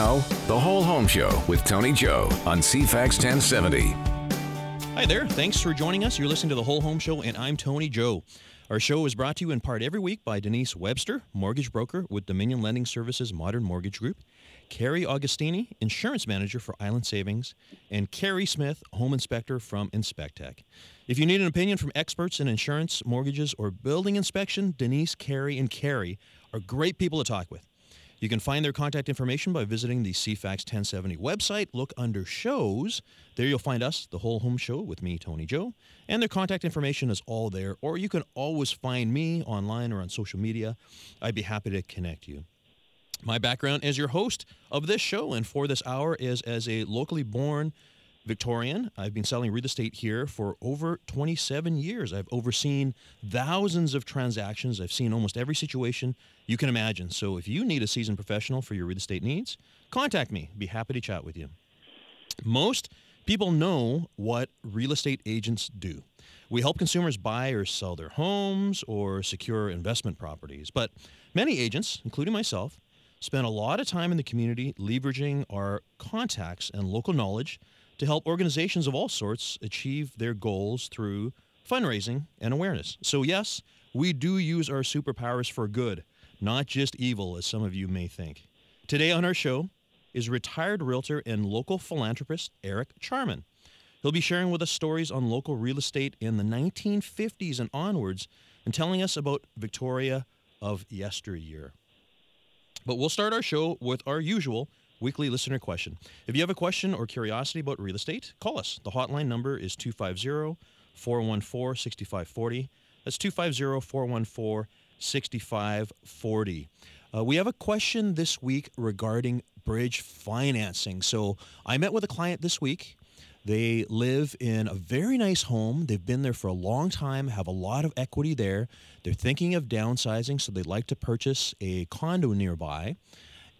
Now, The Whole Home Show with Tony Joe on CFAX 1070. Hi there. Thanks for joining us. You're listening to The Whole Home Show, and I'm Tony Joe. Our show is brought to you in part every week by Denise Webster, mortgage broker with Dominion Lending Services Modern Mortgage Group, Carrie Augustini, insurance manager for Island Savings, and Carrie Smith, home inspector from Inspectech. If you need an opinion from experts in insurance, mortgages, or building inspection, Denise, Carrie, and Carrie are great people to talk with. You can find their contact information by visiting the CFAX 1070 website. Look under shows. There you'll find us, the whole home show with me, Tony Joe. And their contact information is all there. Or you can always find me online or on social media. I'd be happy to connect you. My background as your host of this show and for this hour is as a locally born Victorian. I've been selling real estate here for over 27 years. I've overseen thousands of transactions. I've seen almost every situation you can imagine. So if you need a seasoned professional for your real estate needs, contact me. Be happy to chat with you. Most people know what real estate agents do. We help consumers buy or sell their homes or secure investment properties. But many agents, including myself, spend a lot of time in the community leveraging our contacts and local knowledge to help organizations of all sorts achieve their goals through fundraising and awareness. So, yes, we do use our superpowers for good, not just evil, as some of you may think. Today on our show is retired realtor and local philanthropist Eric Charman. He'll be sharing with us stories on local real estate in the 1950s and onwards and telling us about Victoria of yesteryear. But we'll start our show with our usual weekly listener question. If you have a question or curiosity about real estate, call us. The hotline number is 250 414 6540. That's 250 414 6540. Uh, we have a question this week regarding bridge financing. So I met with a client this week. They live in a very nice home. They've been there for a long time, have a lot of equity there. They're thinking of downsizing, so they'd like to purchase a condo nearby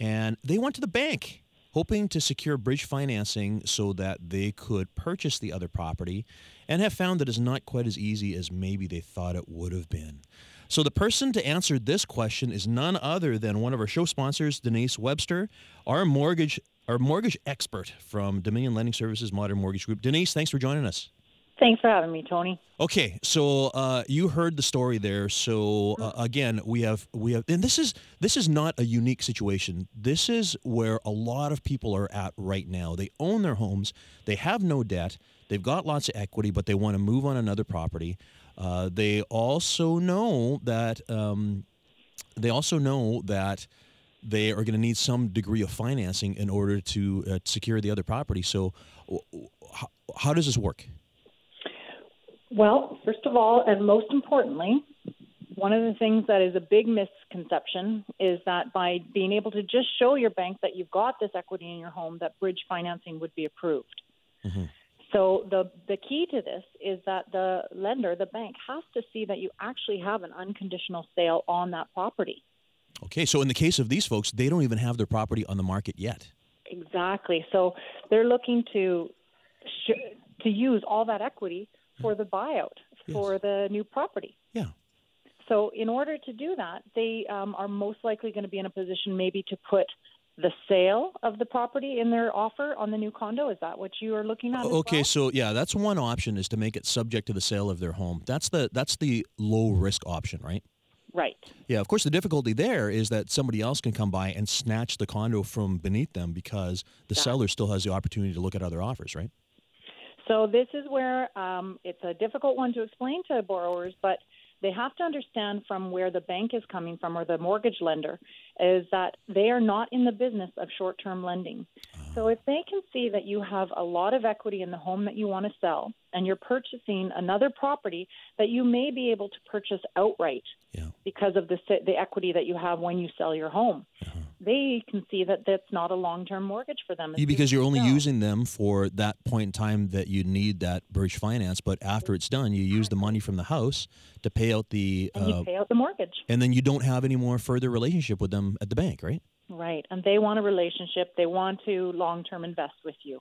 and they went to the bank hoping to secure bridge financing so that they could purchase the other property and have found that it's not quite as easy as maybe they thought it would have been. So the person to answer this question is none other than one of our show sponsors, Denise Webster, our mortgage our mortgage expert from Dominion Lending Services Modern Mortgage Group. Denise, thanks for joining us. Thanks for having me, Tony. Okay, so uh, you heard the story there. So uh, again, we have we have, and this is this is not a unique situation. This is where a lot of people are at right now. They own their homes, they have no debt, they've got lots of equity, but they want to move on another property. Uh, they also know that um, they also know that they are going to need some degree of financing in order to uh, secure the other property. So, how, how does this work? Well, first of all, and most importantly, one of the things that is a big misconception is that by being able to just show your bank that you've got this equity in your home, that bridge financing would be approved. Mm-hmm. So the the key to this is that the lender, the bank, has to see that you actually have an unconditional sale on that property. Okay, so in the case of these folks, they don't even have their property on the market yet. Exactly. So they're looking to sh- to use all that equity for the buyout for yes. the new property. Yeah. So, in order to do that, they um, are most likely going to be in a position maybe to put the sale of the property in their offer on the new condo. Is that what you are looking at? Okay, well? so yeah, that's one option is to make it subject to the sale of their home. That's the that's the low risk option, right? Right. Yeah, of course, the difficulty there is that somebody else can come by and snatch the condo from beneath them because the seller still has the opportunity to look at other offers, right? So this is where um, it's a difficult one to explain to borrowers, but they have to understand from where the bank is coming from or the mortgage lender is that they are not in the business of short term lending. So if they can see that you have a lot of equity in the home that you want to sell and you're purchasing another property that you may be able to purchase outright yeah. because of the the equity that you have when you sell your home. Uh-huh they can see that that's not a long term mortgage for them. Yeah, because you're only using them for that point in time that you need that bridge finance. But after it's done, you use the money from the house to pay out the and you uh, pay out the mortgage, and then you don't have any more further relationship with them at the bank, right? Right, and they want a relationship. They want to long term invest with you.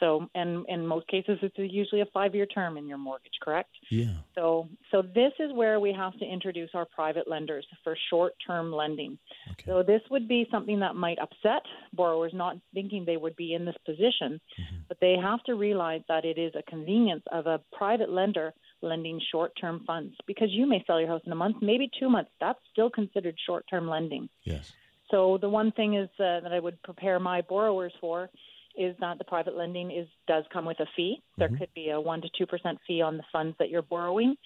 So, and in most cases, it's usually a five-year term in your mortgage, correct? Yeah. So, so this is where we have to introduce our private lenders for short-term lending. Okay. So this would be something that might upset borrowers not thinking they would be in this position, Mm-hmm. but they have to realize that it is a convenience of a private lender lending short-term funds because you may sell your house in a month, maybe two months. That's still considered short-term lending. Yes. So the one thing is uh, that I would prepare my borrowers for is that the private lending is does come with a fee. There could be a one to two percent fee on the funds that you're borrowing,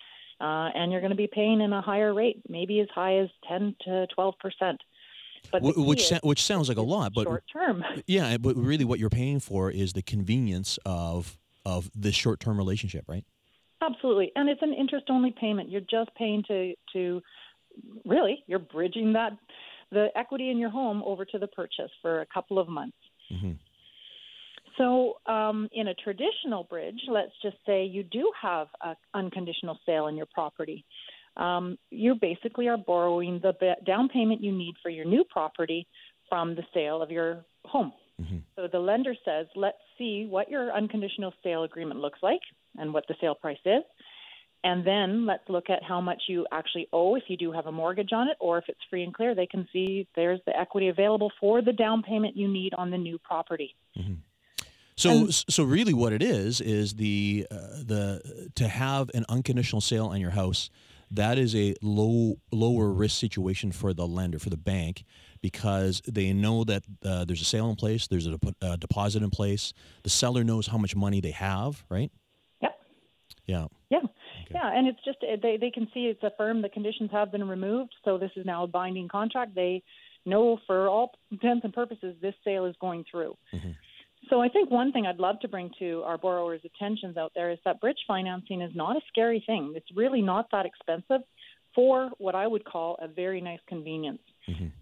uh, and you're going to be paying in a higher rate, maybe as high as ten to twelve percent. But which sa- which sounds like a lot, but short term. yeah, but really what you're paying for is the convenience of of this short-term relationship, right? Absolutely, and it's an interest-only payment. You're just paying to to really you're bridging that the equity in your home over to the purchase for a couple of months. Mhm. So, um, in a traditional bridge, let's just say you do have an unconditional sale in your property. Um, you basically are borrowing the down payment you need for your new property from the sale of your home. Mhm. So the lender says, let's see what your unconditional sale agreement looks like and what the sale price is. And then let's look at how much you actually owe if you do have a mortgage on it, or if it's free and clear, they can see there's the equity available for the down payment you need on the new property. So, so really, what it is is the uh, the to have an unconditional sale on your house. That is a low lower risk situation for the lender for the bank because they know that uh, there's a sale in place, there's a dep- uh, deposit in place. The seller knows how much money they have, right? Yep. Yeah. Yeah. Yeah, and it's just they they can see it's a firm. The conditions have been removed, so this is now a binding contract. They know for all intents and purposes this sale is going through. So I think one thing I'd love to bring to our borrowers' attentions out there is that bridge financing is not a scary thing. It's really not that expensive for what I would call a very nice convenience.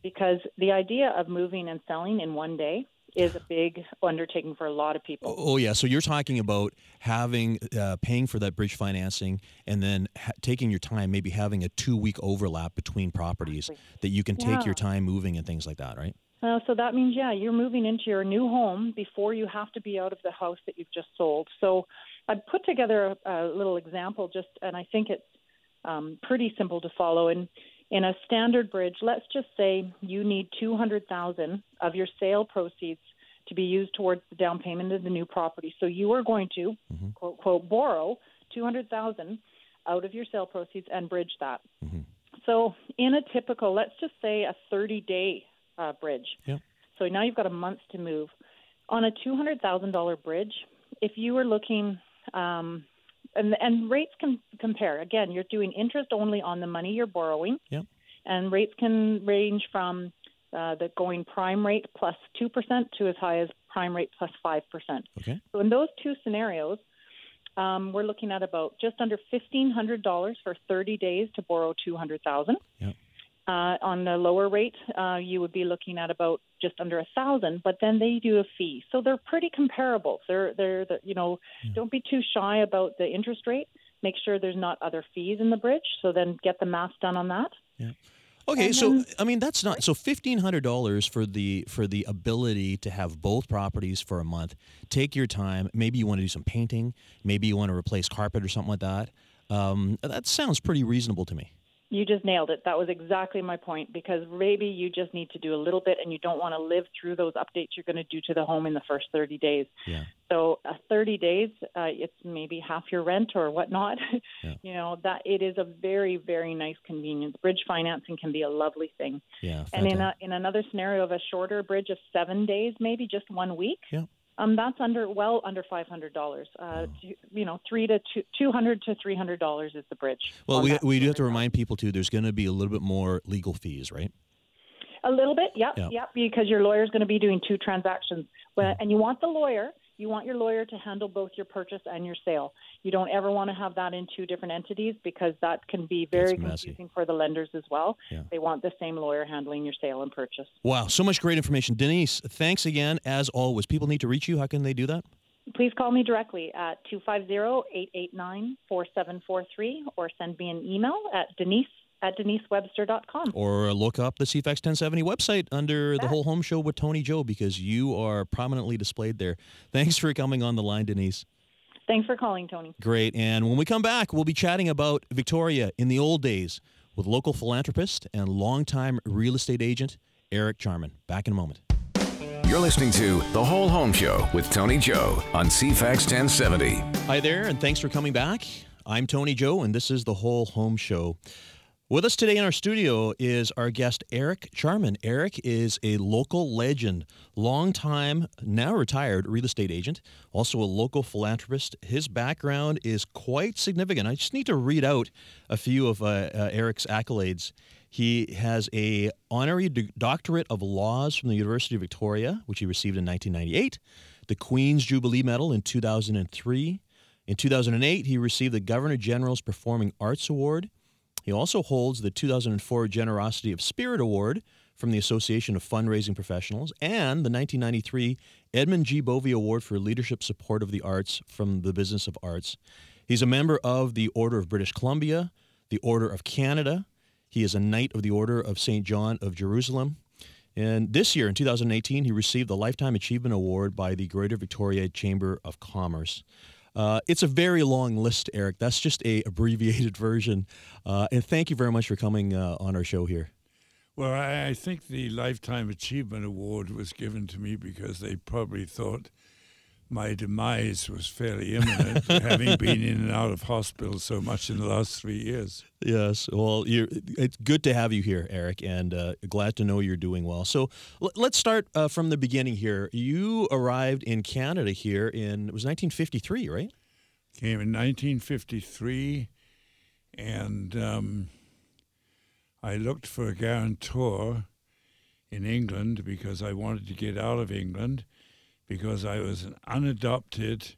Because the idea of moving and selling in one day is a big undertaking for a lot of people. Oh yeah. So you're talking about having uh, paying for that bridge financing and then ha- taking your time, maybe having a two week overlap between properties that you can take Yeah. your time moving and things like that, right? Uh, so that means, yeah, you're moving into your new home before you have to be out of the house that you've just sold. So I put together a, a little example, just, and I think it's um, pretty simple to follow. And in a standard bridge, let's just say you need two hundred thousand of your sale proceeds to be used towards the down payment of the new property. So you are going to quote quote borrow two hundred thousand out of your sale proceeds and bridge that. So in a typical, let's just say a thirty day uh, bridge. Yep. So now you've got a month to move. On a two hundred thousand dollar bridge, if you were looking, um, and and rates can compare. Again, you're doing interest only on the money you're borrowing, Yep. and rates can range from uh, the going prime rate plus two percent to as high as prime rate plus five percent. Okay. So in those two scenarios, um, we're looking at about just under fifteen hundred dollars for thirty days to borrow two hundred thousand. Yep. Uh, on the lower rate, uh, you would be looking at about just under a thousand, but then they do a fee, so they're pretty comparable. They're they're the, you know, don't be too shy about the interest rate. Make sure there's not other fees in the bridge, so then get the math done on that. Yeah. Okay, And so then- I mean that's not so fifteen hundred dollars for the for the ability to have both properties for a month. Take your time. Maybe you want to do some painting. Maybe you want to replace carpet or something like that. Um, that sounds pretty reasonable to me. You just nailed it. That was exactly my point because maybe you just need to do a little bit and you don't want to live through those updates you're going to do to the home in the first 30 days. Yeah. So, uh, 30 days, uh, it's maybe half your rent or whatnot. Yeah. you know, that it is a very, very nice convenience. Bridge financing can be a lovely thing. Yeah. And in, a, in another scenario of a shorter bridge of seven days, maybe just one week, Yeah. Um, that's under well under five hundred dollars. Uh, two- you know, three to two, two hundred to three hundred dollars is the bridge. well, we we do have to remind people too. There's going to be a little bit more legal fees, right? A little bit, yep, Yeah. yep, because your lawyer's going to be doing two transactions. Well, and you want the lawyer, you want your lawyer to handle both your purchase and your sale. You don't ever want to have that in two different entities because that can be very confusing for the lenders as well. Yeah. They want the same lawyer handling your sale and purchase. Wow, so much great information, Denise. Thanks again, as always. People need to reach you. How can they do that? Please call me directly at 250-889-4743 or send me an email at denise at denisewebster.com. Or look up the CFAX 1070 website under the whole home show with Tony Joe because you are prominently displayed there. Thanks for coming on the line, Denise. Thanks for calling, Tony. Great. And when we come back, we'll be chatting about Victoria in the old days with local philanthropist and longtime real estate agent Eric Charman. Back in a moment. You're listening to The Whole Home Show with Tony Joe on CFAX 1070. Hi there, and thanks for coming back. I'm Tony Joe, and this is The Whole Home Show. With us today in our studio is our guest, Eric Charman. Eric is a local legend, longtime, now retired real estate agent, also a local philanthropist. His background is quite significant. I just need to read out a few of uh, uh, Eric's accolades. He has a honorary do- doctorate of laws from the University of Victoria, which he received in 1998, the Queen's Jubilee Medal in 2003. In 2008, he received the Governor General's Performing Arts Award. He also holds the 2004 Generosity of Spirit Award from the Association of Fundraising Professionals and the 1993 Edmund G. Bovey Award for Leadership Support of the Arts from the Business of Arts. He's a member of the Order of British Columbia, the Order of Canada. He is a Knight of the Order of St. John of Jerusalem. And this year, in 2018, he received the Lifetime Achievement Award by the Greater Victoria Chamber of Commerce. Uh, it's a very long list, Eric. That's just a abbreviated version. Uh, and thank you very much for coming uh, on our show here. Well, I, I think the Lifetime Achievement Award was given to me because they probably thought my demise was fairly imminent, having been in and out of hospital so much in the last three years. Yes, well, it's good to have you here, Eric, and uh, glad to know you're doing well. So l- let's start uh, from the beginning here. You arrived in Canada here in it was 1953, right? Came in 1953, and um, I looked for a guarantor in England because I wanted to get out of England because I was an unadopted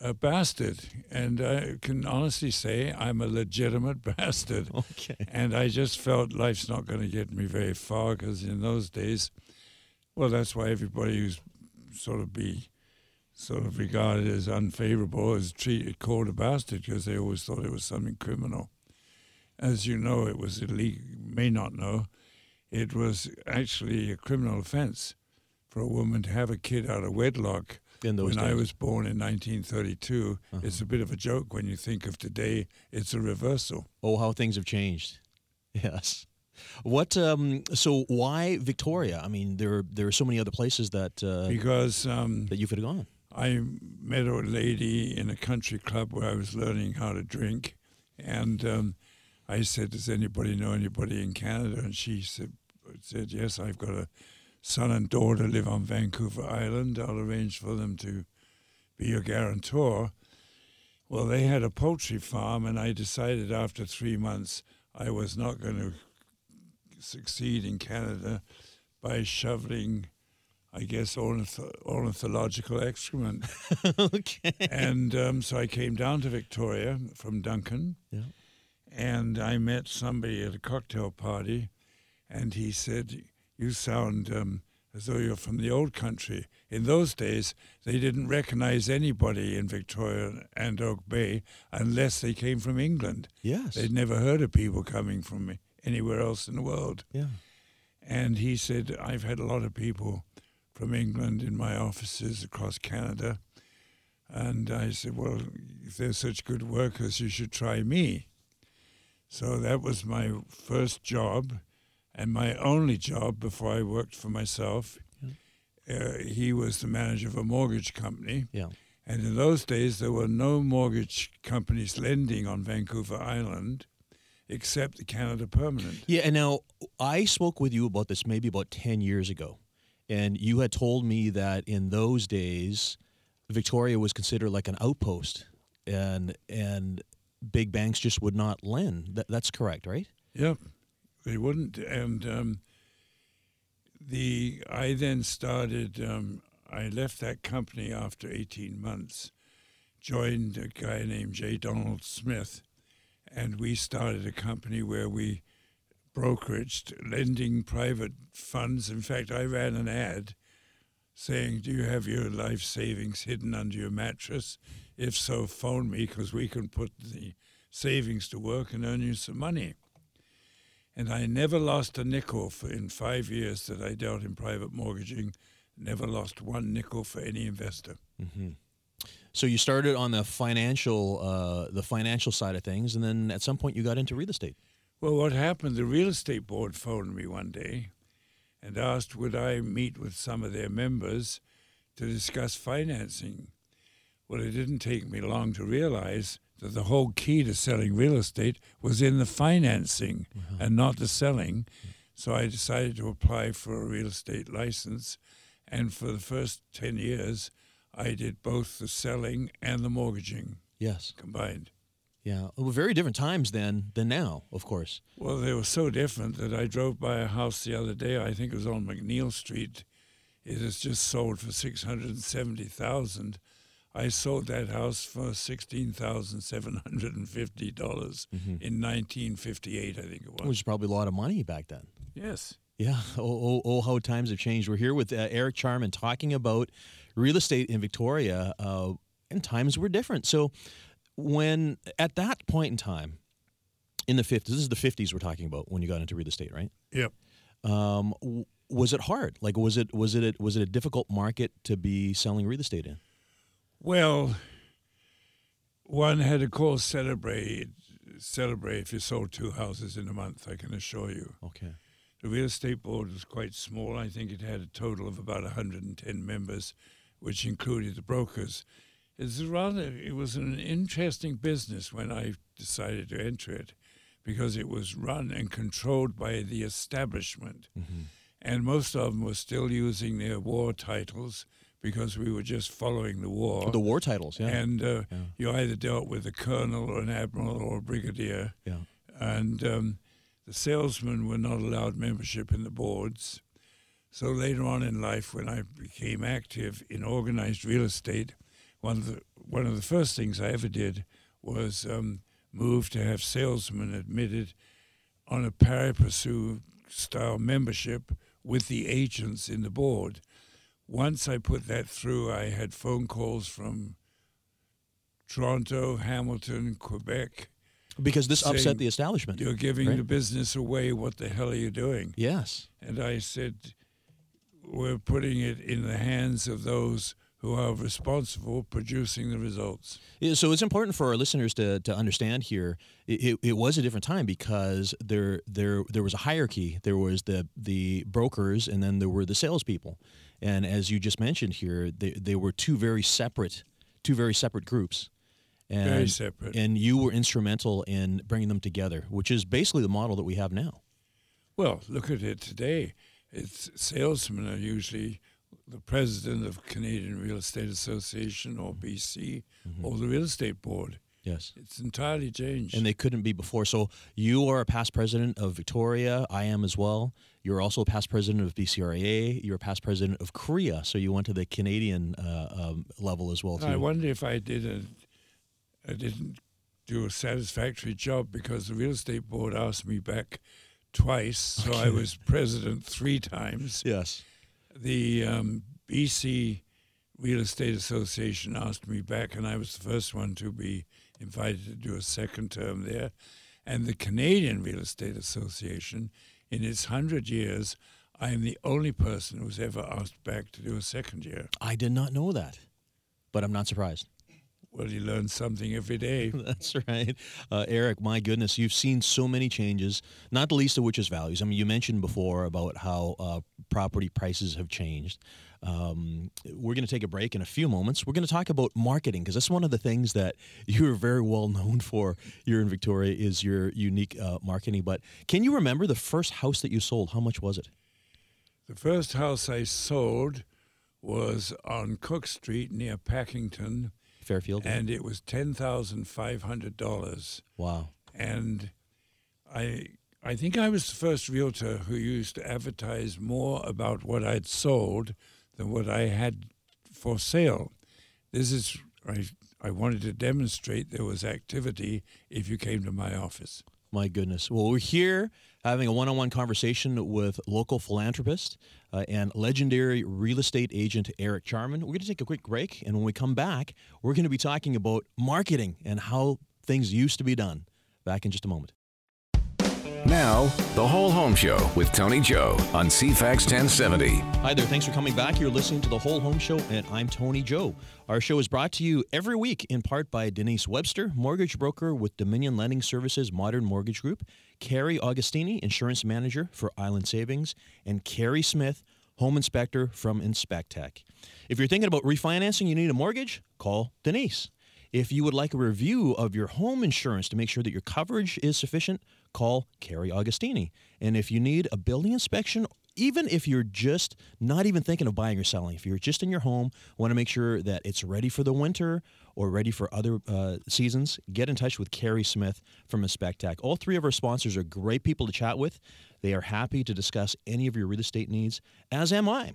uh, bastard. And I can honestly say I'm a legitimate bastard. Okay. And I just felt life's not going to get me very far because in those days, well, that's why everybody who's sort of be sort of regarded as unfavorable is treated called a bastard because they always thought it was something criminal. As you know, it was illegal. May not know, it was actually a criminal offense for a woman to have a kid out of wedlock. In those when days. I was born in 1932, Uh-huh. it's a bit of a joke when you think of today. It's a reversal. Oh, how things have changed. Yes. What? Um, so why Victoria? I mean, there there are so many other places that uh, Because um, that you could have gone. I met a lady in a country club where I was learning how to drink, and um, I said, "Does anybody know anybody in Canada?" And she said, "said Yes, I've got a son and daughter live on Vancouver Island. I'll arrange for them to be your guarantor." Well, they had a poultry farm, and I decided after three months I was not going to succeed in Canada by shoveling. I guess ornith- ornithological excrement. okay. and um, so I came down to Victoria from Duncan, Yeah. and I met somebody at a cocktail party, and he said, "You sound um, as though you're from the old country." In those days, they didn't recognize anybody in Victoria and Oak Bay unless they came from England. Yes. They'd never heard of people coming from anywhere else in the world. yeah. And he said, I've had a lot of people from England in my offices across Canada. And I said, Well, if they're such good workers, you should try me. So that was my first job and my only job before I worked for myself. Uh, he was the manager of a mortgage company. Yeah. And in those days, there were no mortgage companies lending on Vancouver Island except the Canada Permanent. Yeah, and now I spoke with you about this maybe about 10 years ago. And you had told me that in those days, Victoria was considered like an outpost and and big banks just would not lend. That, that's correct, right? Yep, they wouldn't. And um, the I then started. Um, I left that company after eighteen months, joined a guy named J. Donald Smith, and we started a company where we brokeraged lending private funds. In fact, I ran an ad saying, "Do you have your life savings hidden under your mattress? If so, phone me because we can put the savings to work and earn you some money." And I never lost a nickel for in five years that I dealt in private mortgaging. Never lost one nickel for any investor. Mm-hmm. So you started on the financial, uh, the financial side of things, and then at some point you got into real estate. Well, what happened? The real estate board phoned me one day and asked would I meet with some of their members to discuss financing. Well, it didn't take me long to realize that the whole key to selling real estate was in the financing uh-huh. and not the selling. So I decided to apply for a real estate license. And for the first 10 years, I did both the selling and the mortgaging. Yes. Combined. Yeah. Well, very different times then than now, of course. Well, they were so different that I drove by a house the other day. I think it was on McNeil Street. It has just sold for 670,000 I sold that house for sixteen thousand seven hundred and fifty dollars mm-hmm. in nineteen fifty eight. I think it was. Which is probably a lot of money back then. Yes. Yeah. Oh, oh, oh how times have changed. We're here with uh, Eric Charman talking about real estate in Victoria, uh, and times were different. So when at that point in time in the 50s this is the 50s we're talking about when you got into real estate right yep um, was it hard like was it was it a, was it a difficult market to be selling real estate in well one had to call celebrate celebrate if you sold two houses in a month i can assure you okay the real estate board was quite small i think it had a total of about 110 members which included the brokers it's rather it was an interesting business when I decided to enter it because it was run and controlled by the establishment. Mm-hmm. And most of them were still using their war titles because we were just following the war. The war titles, yeah. And uh, yeah. you either dealt with a colonel or an admiral or a brigadier. Yeah. And um, the salesmen were not allowed membership in the boards. So later on in life, when I became active in organized real estate, one of the one of the first things I ever did was um, move to have salesmen admitted on a pari passu style membership with the agents in the board. Once I put that through, I had phone calls from Toronto, Hamilton, Quebec. Because this upset the establishment. You're giving right? the business away. What the hell are you doing? Yes. And I said, we're putting it in the hands of those who are responsible producing the results. So it's important for our listeners to, to understand here. It, it, was a different time because there there there was a hierarchy. There was the the brokers, and then there were the salespeople. And as you just mentioned here, they, they were two very separate two very separate groups. And, very separate. And you were instrumental in bringing them together, which is basically the model that we have now. Well, look at it today. It's salesmen are usually the president of Canadian Real Estate Association or BC mm-hmm. or the real estate board. Yes. It's entirely changed. And they couldn't be before. So you are a past president of Victoria. I am as well. You're also a past president of BCREA. You're a past president of CREA. So you went to the Canadian uh, um, level as well, too. I wonder if I didn't, I didn't do a satisfactory job because the real estate board asked me back twice. So okay. I was president three times. Yes the um, BC Real Estate Association asked me back, and I was the first one to be invited to do a second term there. And the Canadian Real Estate Association, in its 100 years, I am the only person who's ever asked back to do a second year. I did not know that, but I'm not surprised. Well, you learn something every day. That's right. Uh, Eric, my goodness, you've seen so many changes, not the least of which is values. I mean, you mentioned before about how uh, property prices have changed. Um, we're going to take a break in a few moments. We're going to talk about marketing because that's one of the things that you're very well known for here in Victoria is your unique uh, marketing. But can you remember the first house that you sold? How much was it? The first house I sold was on Cook Street near Pakington Fairfield, and it was ten thousand five hundred dollars. Wow! And I I think I was the first realtor who used to advertise more about what I'd sold than what I had for sale. This is I I wanted to demonstrate there was activity if you came to my office. My goodness. Well, we're here having a one on one conversation with local philanthropist uh, and legendary real estate agent Eric Charman. We're going to take a quick break, and when we come back, we're going to be talking about marketing and how things used to be done. Back in just a moment. Now, the Whole Home Show with Tony Joe on CFAX 1070. Hi there. Thanks for coming back. You're listening to the Whole Home Show, and I'm Tony Joe. Our show is brought to you every week in part by Denise Webster, mortgage broker with Dominion Lending Services Modern Mortgage Group, Carrie Augustini, insurance manager for Island Savings, and Carrie Smith, home inspector from Inspectech. If you're thinking about refinancing, you need a mortgage, call Denise. If you would like a review of your home insurance to make sure that your coverage is sufficient, call Carrie Augustini. And if you need a building inspection, even if you're just not even thinking of buying or selling, if you're just in your home, want to make sure that it's ready for the winter or ready for other uh, seasons, get in touch with Carrie Smith from Inspectech. All three of our sponsors are great people to chat with. They are happy to discuss any of your real estate needs, as am I.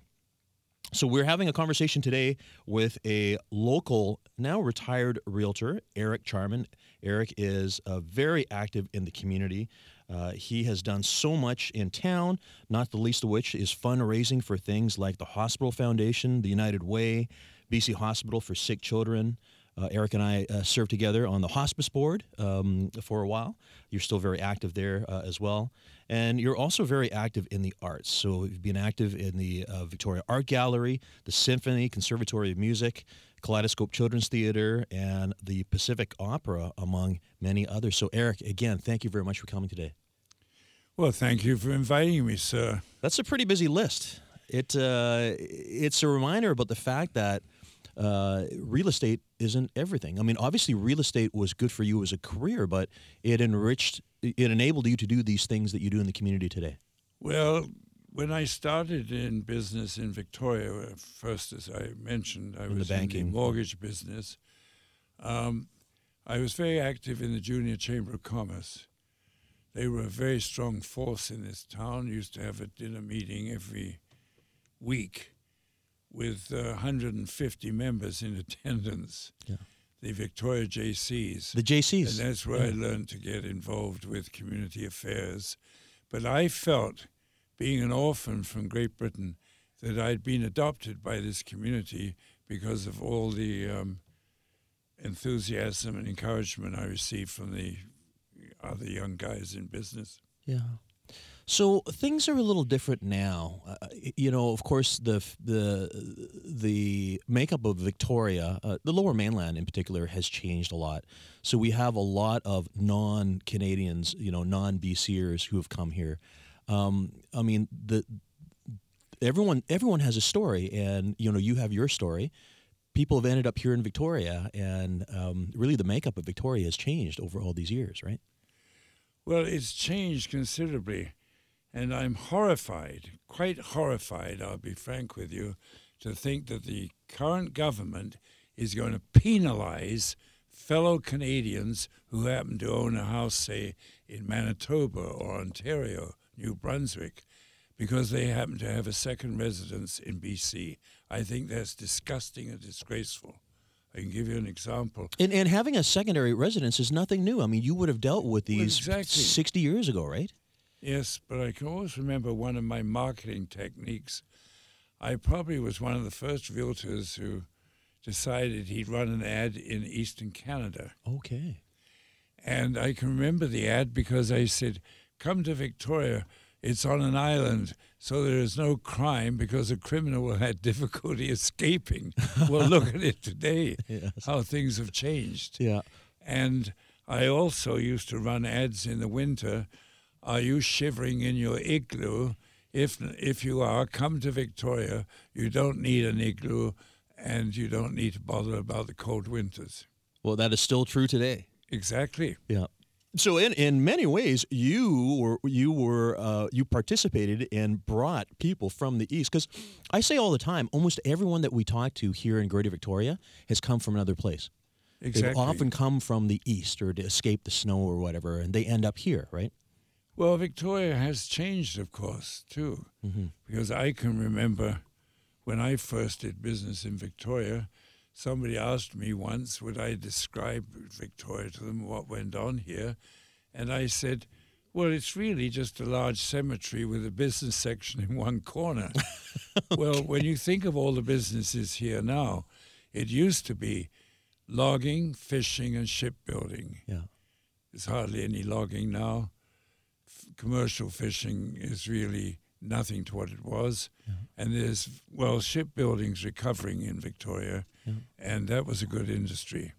So we're having a conversation today with a local, now retired realtor, Eric Charman. Eric is uh, very active in the community. Uh, he has done so much in town, not the least of which is fundraising for things like the Hospital Foundation, the United Way, BC Hospital for Sick Children. Uh, Eric and I uh, served together on the hospice board um, for a while. You're still very active there uh, as well. And you're also very active in the arts. So you've been active in the uh, Victoria Art Gallery, the Symphony, Conservatory of Music, Kaleidoscope Children's Theater, and the Pacific Opera, among many others. So, Eric, again, thank you very much for coming today. Well, thank you for inviting me, sir. That's a pretty busy list. It uh, it's a reminder about the fact that uh, real estate isn't everything. I mean, obviously, real estate was good for you as a career, but it enriched, it enabled you to do these things that you do in the community today. Well, when I started in business in Victoria, first, as I mentioned, I In the was banking. in the mortgage business. Um, I was very active in the Junior Chamber of Commerce. They were a very strong force in this town. Used to have a dinner meeting every week with uh, 150 members in attendance. Yeah. The Victoria JCs. The JCs. And that's where I learned to get involved with community affairs. But I felt, being an orphan from Great Britain, that I'd been adopted by this community because of all the um, enthusiasm and encouragement I received from the other young guys in business. Yeah. So things are a little different now. Uh, you know, of course, the the the makeup of Victoria, uh, the Lower Mainland in particular, has changed a lot. So we have a lot of non-Canadians, you know, non-BCers who have come here. Um, I mean, the everyone everyone has a story, and you know, you have your story. People have ended up here in Victoria, and um, really, the makeup of Victoria has changed over all these years, right? Well, it's changed considerably, and I'm horrified, quite horrified, I'll be frank with you, to think that the current government is going to penalize fellow Canadians who happen to own a house, say, in Manitoba or Ontario, New Brunswick, because they happen to have a second residence in BC. I think that's disgusting and disgraceful. I can give you an example. And, and having a secondary residence is nothing new. I mean, you would have dealt with these exactly. 60 years ago, right? Yes, but I can always remember one of my marketing techniques. I probably was one of the first realtors who decided he'd run an ad in Eastern Canada. Okay. And I can remember the ad because I said, Come to Victoria. It's on an island, so there is no crime because a criminal will have difficulty escaping. well, look at it today, Yes. how things have changed. Yeah. And I also used to run ads in the winter. Are you shivering in your igloo? If if you are, come to Victoria. You don't need an igloo, and you don't need to bother about the cold winters. Well, that is still true today. Exactly. Yeah. So in, in many ways, you were you were uh, you participated and brought people from the east because I say all the time, almost everyone that we talk to here in Greater Victoria has come from another place. Exactly. They've often come from the east or to escape the snow or whatever, and they end up here, right? Well, Victoria has changed, of course, too, mm-hmm. because I can remember when I first did business in Victoria. Somebody asked me once, would I describe Victoria to them, what went on here? And I said, well, it's really just a large cemetery with a business section in one corner. Well, when you think of all the businesses here now, it used to be logging, fishing, and shipbuilding. Yeah. There's hardly any logging now. Commercial fishing is really nothing to what it was. And there's, well, shipbuilding's recovering in Victoria, and that was a good industry.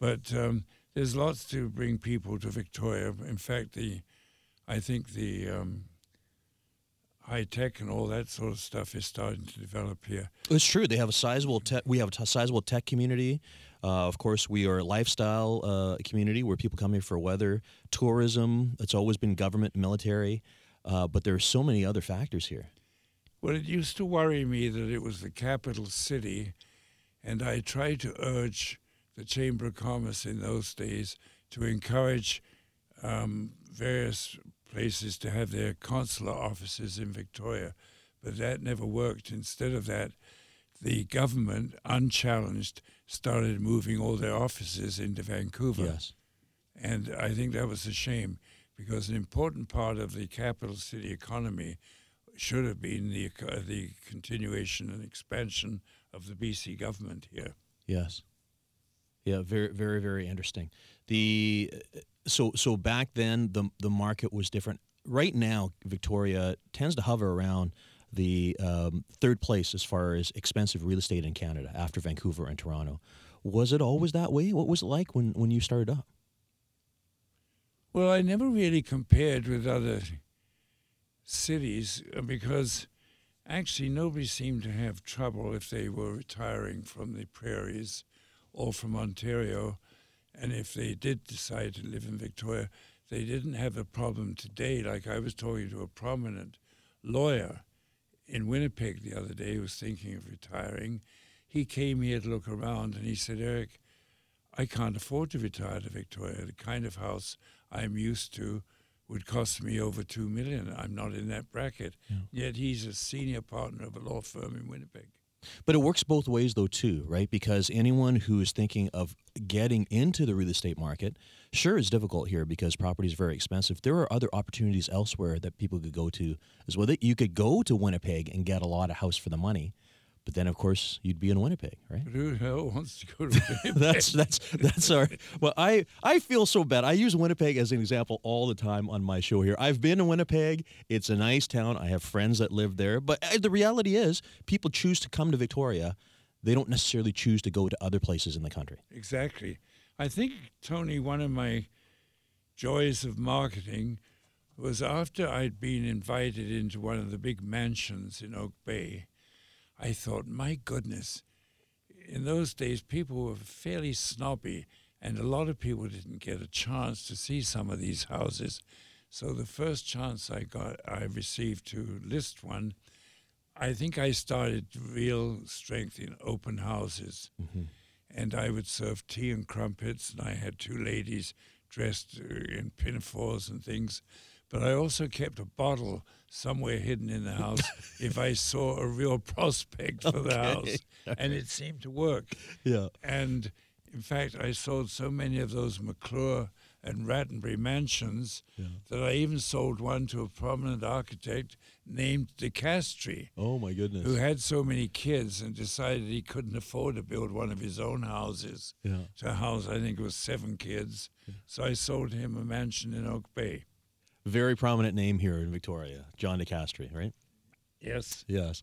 But um, there's lots to bring people to Victoria. In fact, the I think the um, high tech and all that sort of stuff is starting to develop here. It's true. They have a sizable tech. We have a t- sizable tech community. Uh, of course, we are a lifestyle uh, community where people come here for weather, tourism. It's always been government, military, uh, but there are so many other factors here. Well, it used to worry me that it was the capital city, and I tried to urge the Chamber of Commerce in those days to encourage um, various places to have their consular offices in Victoria, but that never worked. Instead of that, the government, unchallenged, started moving all their offices into Vancouver. Yes. And I think that was a shame because an important part of the capital city economy should have been the, eco- the continuation and expansion of the BC government here. Yes. Yeah, very, very, very interesting. The uh, so so back then the the market was different. Right now, Victoria tends to hover around the um, third place as far as expensive real estate in Canada after Vancouver and Toronto. Was it always that way? What was it like when when you started up? Well, I never really compared with other cities uh, because actually nobody seemed to have trouble if they were retiring from the prairies or from Ontario. And if they did decide to live in Victoria, they didn't have a problem today. Like I was talking to a prominent lawyer in Winnipeg the other day was thinking of retiring. He came here to look around and he said, Eric, I can't afford to retire to Victoria. The kind of house I'm used to would cost me over two million. I'm not in that bracket. Yet he's a senior partner of a law firm in Winnipeg. But it works both ways, though, too, right? Because anyone who is thinking of getting into the real estate market, sure, it's difficult here because property is very expensive. There are other opportunities elsewhere that people could go to as well. You could go to Winnipeg and get a lot of house for the money, but then, of course, you'd be in Winnipeg, right? Who the hell wants to go to Winnipeg? that's that's that's our. Well, I I feel so bad. I use Winnipeg as an example all the time on my show here. I've been to Winnipeg. It's a nice town. I have friends that live there. But uh, the reality is, people choose to come to Victoria. They don't necessarily choose to go to other places in the country. Exactly. I think, Tony, one of my joys of marketing was after I'd been invited into one of the big mansions in Oak Bay, I thought, my goodness, in those days people were fairly snobby and a lot of people didn't get a chance to see some of these houses. So the first chance I got I received to list one, I think I started real strength in open houses mm-hmm. And I would serve tea and crumpets, and I had two ladies dressed uh, in pinafores and things. But I also kept a bottle somewhere hidden in the house if I saw a real prospect for the house, and it seemed to work. Yeah. And in fact, I sold so many of those Maclure and Rattenbury mansions that I even sold one to a prominent architect named Di Castri Oh my goodness. who had so many kids and decided he couldn't afford to build one of his own houses Yeah. to house, I think it was seven kids. So I sold him a mansion in Oak Bay. Very prominent name here in Victoria, John Di Castri, right? Yes. Yes.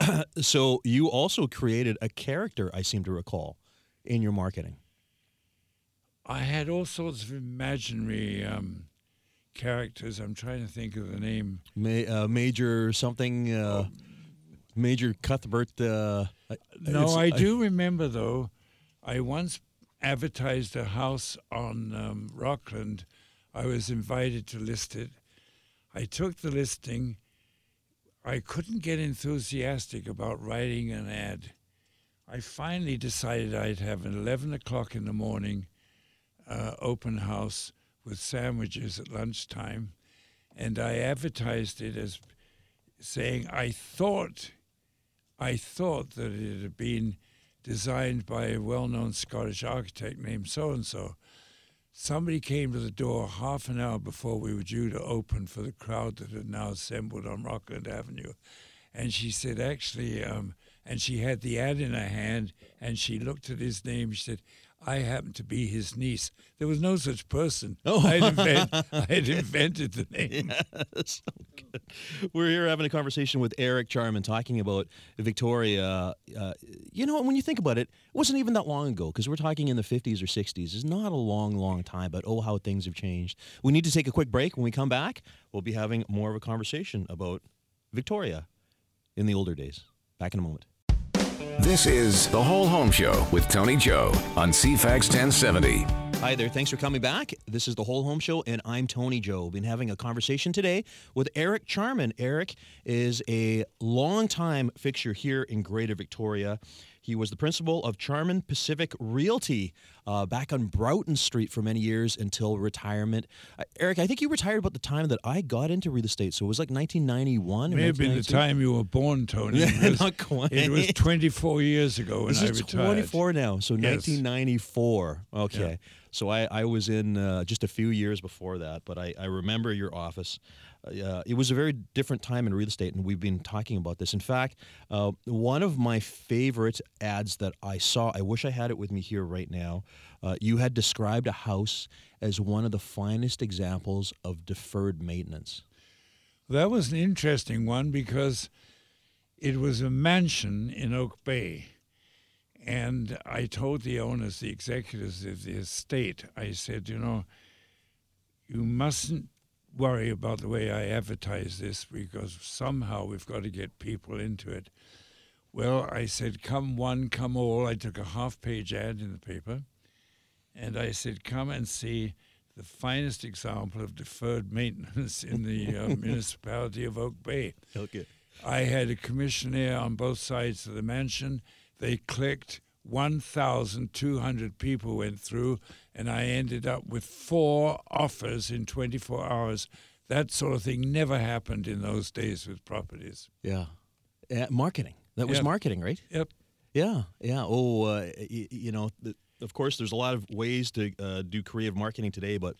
so you also created a character, I seem to recall, in your marketing. I had all sorts of imaginary um, characters. I'm trying to think of the name. Ma- uh, Major something, uh, Major Cuthbert. Uh, No, I do remember, though, I once advertised a house on um, Rockland. I was invited to list it. I took the listing. I couldn't get enthusiastic about writing an ad. I finally decided I'd have an 11 o'clock in the morning uh, open house with sandwiches at lunchtime. And I advertised it as saying, I thought, I thought that it had been designed by a well known Scottish architect named so and so. Somebody came to the door half an hour before we were due to open for the crowd that had now assembled on Rockland Avenue. And she said, actually, um, and she had the ad in her hand and she looked at his name. She said, I happened to be his niece. There was no such person. Oh. I, had invent, I'd invented the name. Yes. We're here having a conversation with Eric Charman talking about Victoria. Uh, you know, when you think about it, it wasn't even that long ago because we're talking in the 50s or 60s. It's not a long, long time, but oh, how things have changed. We need to take a quick break. When we come back, we'll be having more of a conversation about Victoria in the older days. Back in a moment. This is The Whole Home Show with Tony Joe on CFAX 1070. Hi there. Thanks for coming back. This is the Whole Home Show, and I'm Tony Joe. Been having a conversation today with Eric Charman. Eric is a longtime fixture here in Greater Victoria. He was the principal of Charman Pacific Realty uh, back on Broughton Street for many years until retirement. Uh, Eric, I think you retired about the time that I got into real estate, so it was like 1991. or May have been the time you were born, Tony. Yeah, not quite. It was 24 years ago when This I is retired. 24 now, so Yes. 1994. Okay. Yeah. So I, I was in uh, just a few years before that, but I, I remember your office. Uh, it was a very different time in real estate, and we've been talking about this. In fact, uh, one of my favorite ads that I saw, I wish I had it with me here right now. Uh, you had described a house as one of the finest examples of deferred maintenance. That was an interesting one because it was a mansion in Oak Bay. And I told the owners, the executives of the estate, I said, you know, you mustn't worry about the way I advertise this because somehow we've got to get people into it. Well, I said, come one, come all. I took a half page ad in the paper and I said, come and see the finest example of deferred maintenance in the uh, municipality of Oak Bay. Okay. I had a commissioner on both sides of the mansion. They clicked. 1,200 people went through, and I ended up with four offers in 24 hours. That sort of thing never happened in those days with properties. Yeah. Uh, marketing. That was Yeah. marketing, right? Yep. Yeah, yeah. Oh, uh, y- you know, th- of course, there's a lot of ways to uh, do creative marketing today, but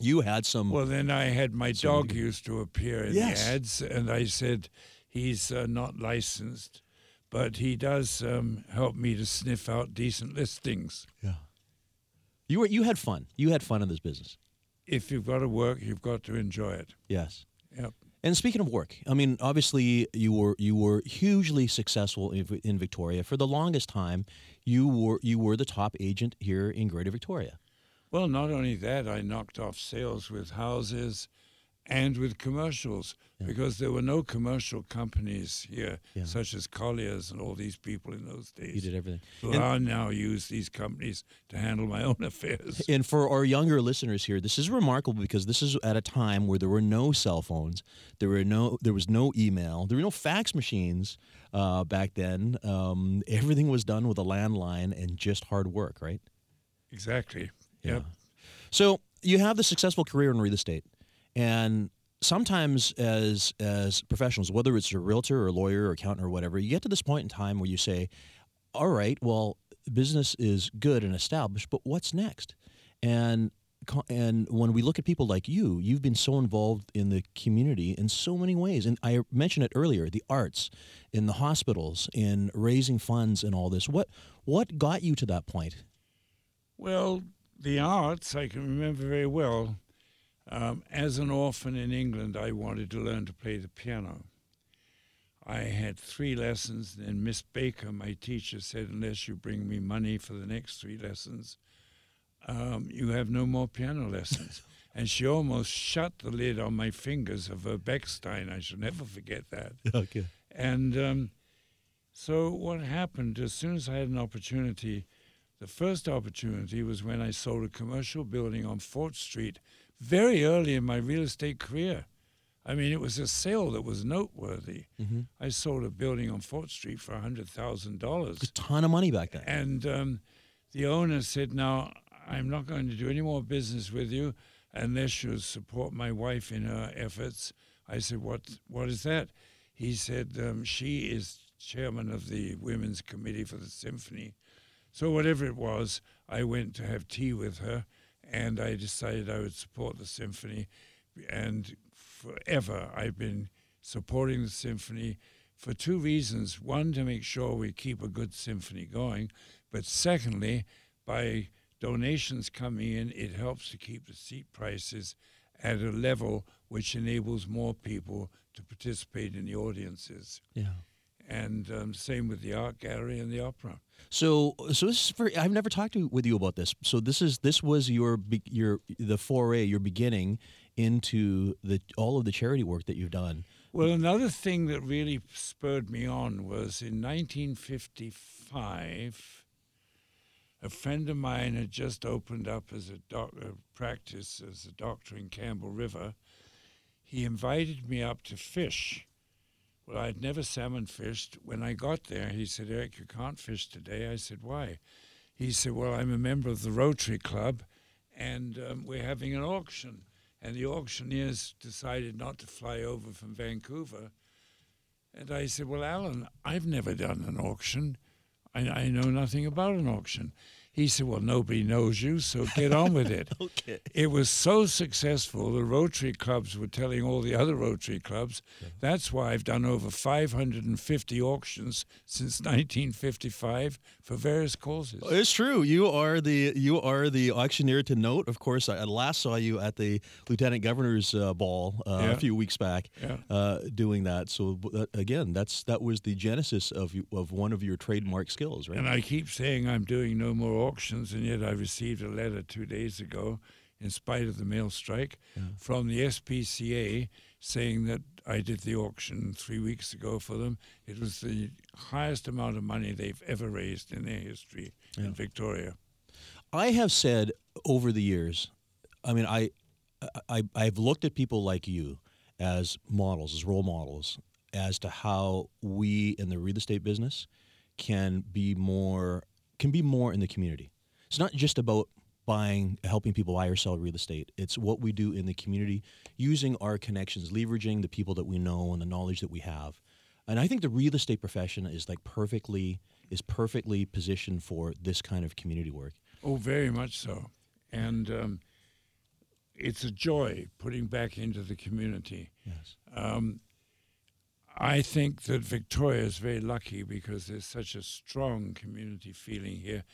you had some. Well, then I had my dog used to appear in Yes. the ads, and I said he's uh, not licensed, but he does um, help me to sniff out decent listings. yeah. You were you had fun. You had fun in this business. If you've got to work, you've got to enjoy it. Yes. Yep. And speaking of work, I mean, obviously you were you were hugely successful in, in Victoria for the longest time. You were you were the top agent here in Greater Victoria. Well, not only that, I knocked off sales with houses and with commercials because there were no commercial companies here, Yeah. such as Colliers and all these people in those days. You did everything. So And- I now use these companies to handle my own affairs. And for our younger listeners here, this is remarkable because this is at a time where there were no cell phones, there were no, there was no email, there were no fax machines uh, back then. Um, everything was done with a landline and just hard work, right? Exactly. Yeah. Yep. So you have the successful career in real estate, and sometimes as as professionals, whether it's a realtor or a lawyer or accountant or whatever, you get to this point in time where you say, "All right, well, business is good and established, but what's next?" And and when we look at people like you, you've been so involved in the community in so many ways. And I mentioned it earlier: the arts, in the hospitals, in raising funds, and all this. What what got you to that point? Well, the arts, I can remember very well. Um, as an orphan in England, I wanted to learn to play the piano. I had three lessons, and Miss Baker, my teacher, said, Unless you bring me money for the next three lessons, um, you have no more piano lessons. and she almost shut the lid on my fingers of her Bechstein. I shall never forget that. Okay. And um, so what happened, as soon as I had an opportunity, the first opportunity was when I sold a commercial building on Fort Street very early in my real estate career. I mean, it was a sale that was noteworthy. Mm-hmm. I sold a building on Fort Street for $100,000. A ton of money back then. And um, the owner said, Now, I'm not going to do any more business with you unless you support my wife in her efforts. I said, What, what is that? He said, um, She is chairman of the Women's Committee for the Symphony. So, whatever it was, I went to have tea with her and I decided I would support the symphony. And forever I've been supporting the symphony for two reasons. One, to make sure we keep a good symphony going, but secondly, by donations coming in, it helps to keep the seat prices at a level which enables more people to participate in the audiences. Yeah. And um, same with the art gallery and the opera. So, so this is for, I've never talked to, with you about this. So this is this was your your the foray, your beginning into the all of the charity work that you've done. Well, another thing that really spurred me on was in 1955. A friend of mine had just opened up as a doctor practice as a doctor in Campbell River. He invited me up to fish. Well, I'd never salmon fished. When I got there, he said, Eric, you can't fish today. I said, why? He said, well, I'm a member of the Rotary Club and um, we're having an auction. And the auctioneers decided not to fly over from Vancouver. And I said, well, Alan, I've never done an auction. I, I know nothing about an auction. He said, Well, nobody knows you, so get on with it. Okay. It was so successful, the Rotary clubs were telling all the other Rotary clubs. That's why I've done over 550 auctions since 1955 for various causes. It's true. You are the you are the auctioneer to note. Of course, I last saw you at the lieutenant governor's uh, ball uh, Yeah. a few weeks back, Yeah. uh, doing that. So uh, again, that's that was the genesis of of one of your trademark skills, right? And I keep saying I'm doing no more auctions, and yet I received a letter two days ago, in spite of the mail strike, from the SPCA saying that I did the auction three weeks ago for them. It was the highest amount of money they've ever raised in their history in Victoria. I have said over the years, I mean, I, I, I've looked at people like you as models, as role models, as to how we in the real estate business can be more, can be more in the community. It's not just about buying, helping people buy or sell real estate. It's what we do in the community, using our connections, leveraging the people that we know and the knowledge that we have. And I think the real estate profession is like perfectly is perfectly positioned for this kind of community work. Oh, very much so. And um, it's a joy putting back into the community. Yes. Um, I think that Victoria is very lucky because there's such a strong community feeling here,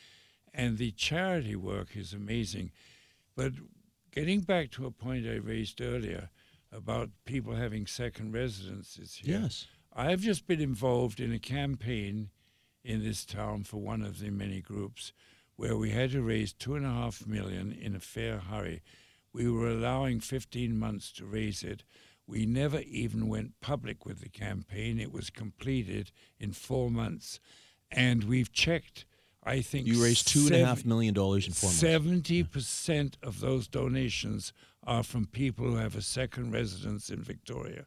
and the charity work is amazing. But getting back to a point I raised earlier about people having second residences here, Yes. I've just been involved in a campaign in this town for one of the many groups where we had to raise two and a half million in a fair hurry. We were allowing 15 months to raise it. We never even went public with the campaign. It was completed in four months. And we've checked, I think. You raised two and a half million dollars in four months. Seventy percent of those donations are from people who have a second residence in Victoria.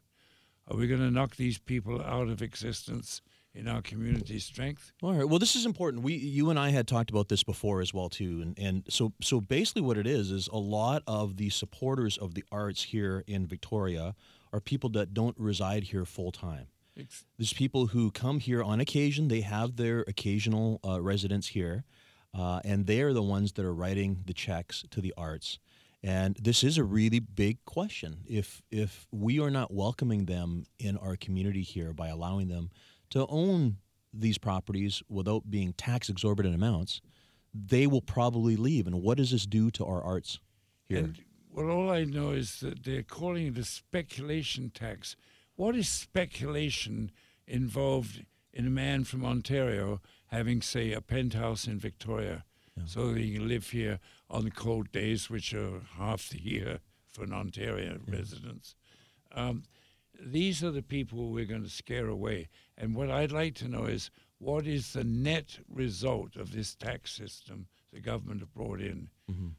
Are we going to knock these people out of existence in our community strength? All right. Well, this is important. We, you and I had talked about this before as well too, and and so so basically what it is is a lot of the supporters of the arts here in Victoria are people that don't reside here full time. There's people who come here on occasion. They have their occasional uh, residence here, uh, and they are the ones that are writing the checks to the arts. And this is a really big question. If if we are not welcoming them in our community here by allowing them to own these properties without being tax exorbitant amounts, they will probably leave. And what does this do to our arts here? And well, all I know is that they're calling it a speculation tax. What is speculation involved in a man from Ontario having, say, a penthouse in Victoria so that he can live here on the cold days, which are half the year for an Ontario resident? Um, these are the people we're going to scare away. And what I'd like to know is what is the net result of this tax system the government have brought in?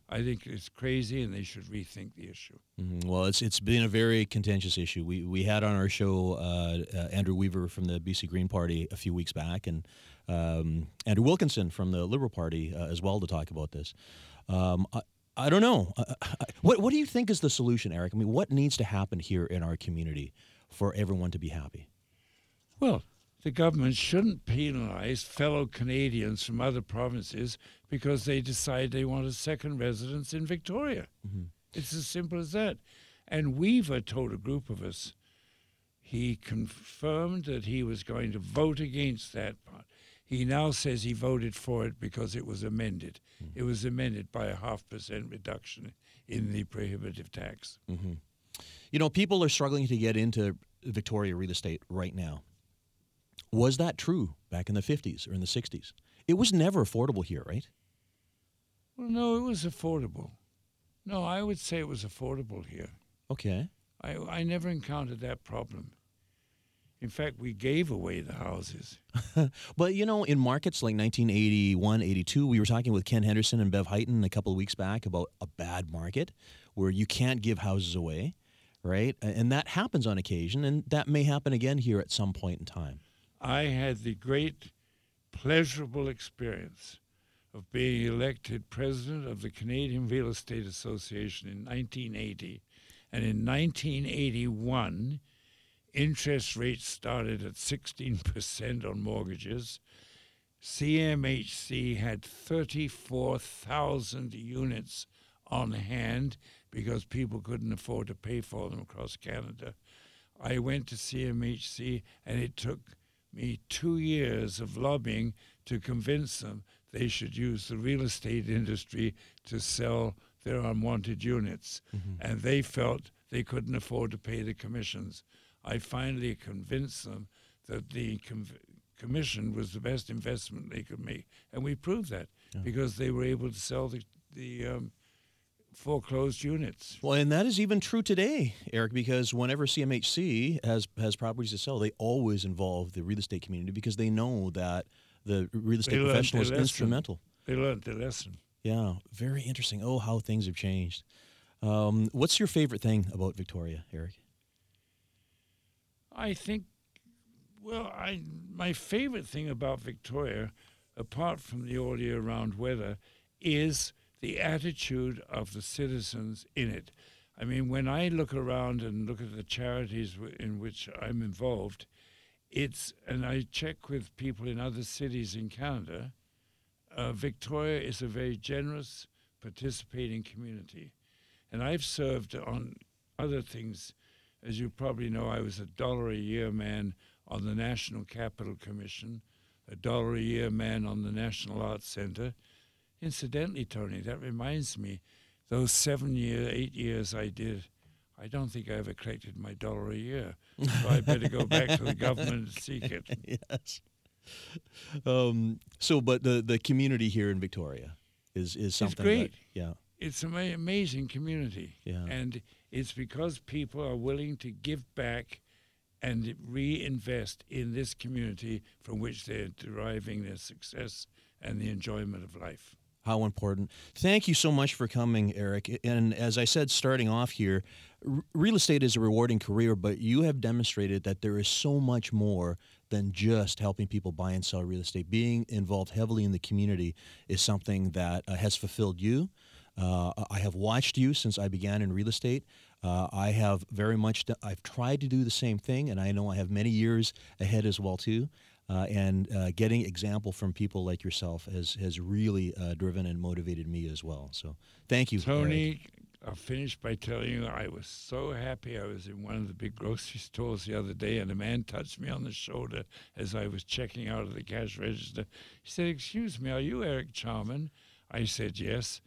I think it's crazy and they should rethink the issue. Mhm. Well, it's it's been a very contentious issue. We we had on our show uh, uh, Andrew Weaver from the BC Green Party a few weeks back, and um, Andrew Wilkinson from the Liberal Party uh, as well to talk about this. Um, I, don't know. I, I, what what do you think is the solution, Eric? I mean, what needs to happen here in our community for everyone to be happy? Well, the government shouldn't penalize fellow Canadians from other provinces because they decide they want a second residence in Victoria. Mm-hmm. It's as simple as that. And Weaver told a group of us he confirmed that he was going to vote against that part. He now says he voted for it because it was amended. Mm-hmm. It was amended by a half percent reduction in the prohibitive tax. Mm-hmm. You know, people are struggling to get into Victoria real estate right now. Was that true back in the 50s or in the 60s? It was never affordable here, right? Well, no, it was affordable. No, I would say it was affordable here. Okay. I, I never encountered that problem. In fact, we gave away the houses. But you know, in markets like 1981, 82, we were talking with Ken Henderson and Bev Heighton a couple of weeks back about a bad market where you can't give houses away, right? And that happens on occasion, and that may happen again here at some point in time. I had the great pleasurable experience of being elected president of the Canadian Real Estate Association in 1980. And in 1981, interest rates started at 16% on mortgages. CMHC had 34,000 units on hand because people couldn't afford to pay for them across Canada. I went to CMHC and it took me two years of lobbying to convince them they should use the real estate industry to sell their unwanted units. Mm-hmm. And they felt they couldn't afford to pay the commissions. I finally convinced them that the com- commission was the best investment they could make. And we proved that because they were able to sell the, the um, foreclosed units. Well, and that is even true today, Eric, because whenever CMHC has has properties to sell, they always involve the real estate community because they know that the real estate learned professional is lesson. instrumental. They learned their lesson. Yeah, very interesting. Oh, how things have changed. Um, what's your favorite thing about Victoria, Eric? I think, well, I my favorite thing about Victoria, apart from the all year round weather, is the attitude of the citizens in it. I mean, when I look around and look at the charities w- in which I'm involved, it's and I check with people in other cities in Canada. Uh, Victoria is a very generous, participating community, and I've served on other things. As you probably know, I was a dollar a year man on the National Capital Commission, a dollar a year man on the National Arts Center. Incidentally, Tony, that reminds me, those seven year, eight years I did, I don't think I ever collected my dollar a year. So I better go back to the government and seek it. yes. Um, so, but the the community here in Victoria is is something. It's great. That, yeah. It's an amazing community. Yeah. And it's because people are willing to give back and reinvest in this community from which they're deriving their success and the enjoyment of life. How important. Thank you so much for coming, Eric. And as I said, starting off here, r- real estate is a rewarding career, but you have demonstrated that there is so much more than just helping people buy and sell real estate. Being involved heavily in the community is something that uh, has fulfilled you. Uh, I have watched you since I began in real estate. Uh, I have very much. I've tried to do the same thing, and I know I have many years ahead as well too. Uh, and uh, getting example from people like yourself has has really uh, driven and motivated me as well. So thank you, Eric. Tony, I'll finish by telling you I was so happy. I was in one of the big grocery stores the other day, and a man touched me on the shoulder as I was checking out of the cash register. He said, Excuse me, are you Eric Charman? I said, Yes.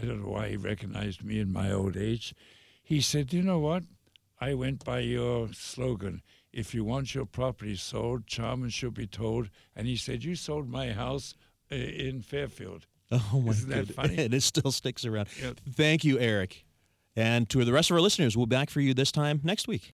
I don't know why he recognized me in my old age. He said, You know what? I went by your slogan. If you want your property sold, Charman should be told. And he said, You sold my house uh, in Fairfield. Oh my god. Isn't that funny? and it still sticks around. Yeah. Thank you, Eric. And to the rest of our listeners, we'll be back for you this time next week.